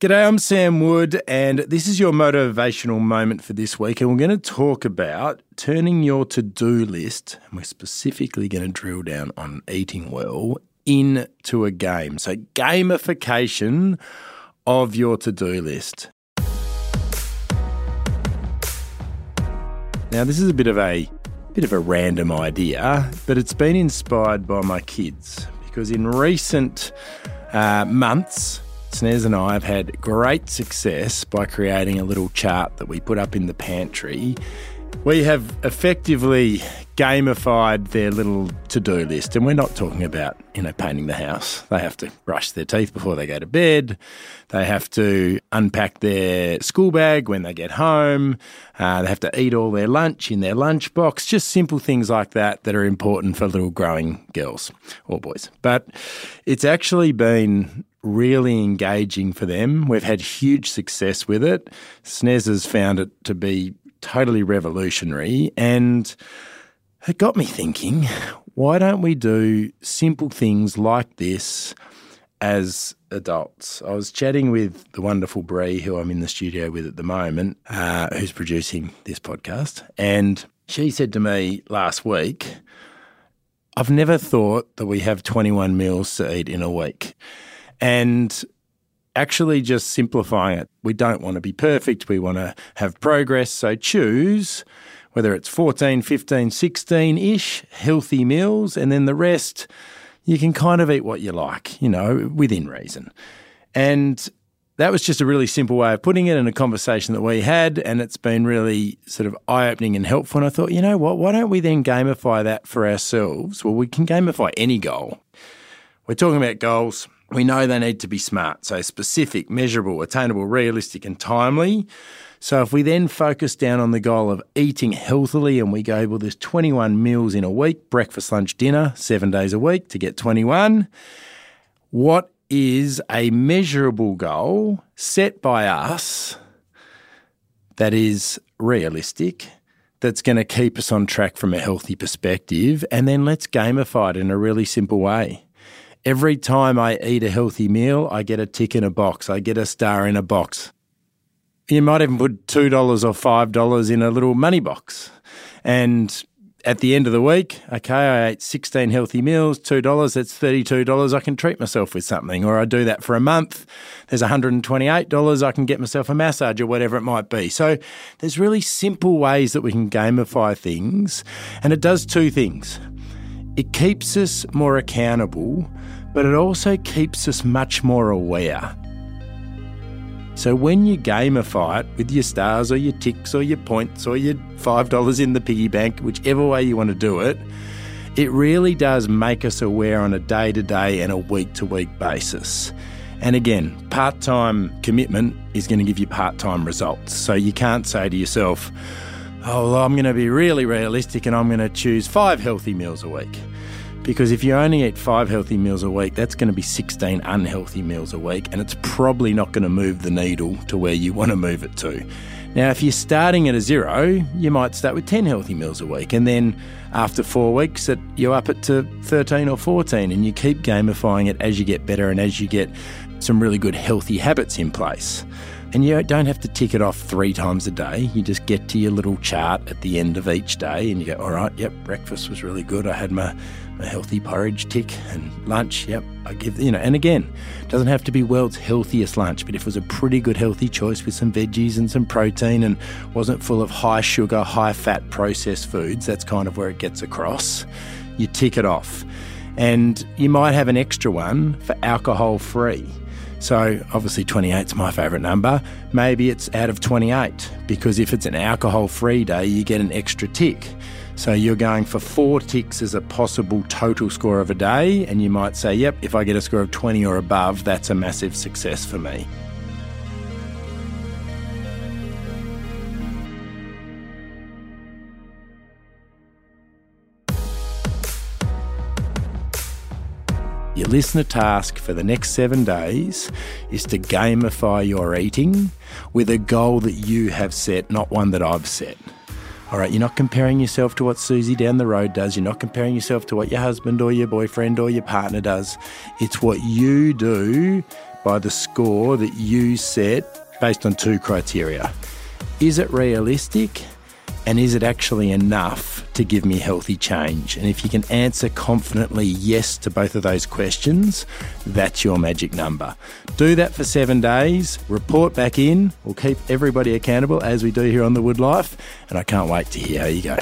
G'day, I'm Sam Wood, and this is your motivational moment for this week. And we're going to talk about turning your to do list, and we're specifically going to drill down on eating well, into a game. So, gamification of your to do list. Now, this is a bit of a bit of a random idea, but it's been inspired by my kids because in recent uh, months, Snez and I have had great success by creating a little chart that we put up in the pantry. We have effectively gamified their little to-do list, and we're not talking about you know painting the house. They have to brush their teeth before they go to bed. They have to unpack their school bag when they get home. Uh, they have to eat all their lunch in their lunchbox. Just simple things like that that are important for little growing girls or boys. But it's actually been really engaging for them. We've had huge success with it. Snez has found it to be totally revolutionary and it got me thinking why don't we do simple things like this as adults? I was chatting with the wonderful Bree, who I'm in the studio with at the moment, uh, who's producing this podcast, and she said to me last week, I've never thought that we have 21 meals to eat in a week. And actually just simplifying it. We don't want to be perfect. We want to have progress. So choose whether it's 14, 15, 16 ish healthy meals, and then the rest you can kind of eat what you like, you know, within reason. And that was just a really simple way of putting it in a conversation that we had, and it's been really sort of eye opening and helpful. And I thought, you know what, why don't we then gamify that for ourselves? Well, we can gamify any goal. We're talking about goals we know they need to be smart, so specific, measurable, attainable, realistic, and timely. So if we then focus down on the goal of eating healthily and we go, well, there's 21 meals in a week, breakfast, lunch, dinner, seven days a week to get 21. What is a measurable goal set by us that is realistic, that's going to keep us on track from a healthy perspective? And then let's gamify it in a really simple way. Every time I eat a healthy meal, I get a tick in a box. I get a star in a box. You might even put $2 or $5 in a little money box. And at the end of the week, okay, I ate 16 healthy meals, $2, that's $32. I can treat myself with something. Or I do that for a month, there's $128. I can get myself a massage or whatever it might be. So there's really simple ways that we can gamify things. And it does two things it keeps us more accountable, but it also keeps us much more aware. So when you gamify it with your stars or your ticks or your points or your $5 in the piggy bank, whichever way you want to do it, it really does make us aware on a day to day and a week to week basis. And again, part time commitment is going to give you part time results. So you can't say to yourself, oh, well, I'm going to be really realistic and I'm going to choose five healthy meals a week. Because if you only eat five healthy meals a week, that's going to be 16 unhealthy meals a week, and it's probably not going to move the needle to where you want to move it to. Now, if you're starting at a zero, you might start with 10 healthy meals a week, and then after four weeks, it, you're up it to 13 or 14, and you keep gamifying it as you get better and as you get some really good healthy habits in place. And you don't have to tick it off three times a day. You just get to your little chart at the end of each day and you go, all right, yep, breakfast was really good. I had my, my healthy porridge tick and lunch, yep, You know, and again, doesn't have to be world's healthiest lunch, but if it was a pretty good healthy choice with some veggies and some protein and wasn't full of high sugar, high fat processed foods, that's kind of where it gets across. You tick it off. And you might have an extra one for alcohol free. So obviously 28 is my favourite number. Maybe it's out of 28 because if it's an alcohol free day, you get an extra tick. So you're going for four ticks as a possible total score of a day, and you might say, yep, if I get a score of 20 or above, that's a massive success for me. Your listener task for the next seven days is to gamify your eating with a goal that you have set, not one that I've set. All right, you're not comparing yourself to what Susie down the road does. You're not comparing yourself to what your husband or your boyfriend or your partner does. It's what you do by the score that you set based on two criteria. Is it realistic? And is it actually enough to give me healthy change? And if you can answer confidently yes to both of those questions, that's your magic number. Do that for seven days, report back in. We'll keep everybody accountable as we do here on The Wood Life. And I can't wait to hear how you go.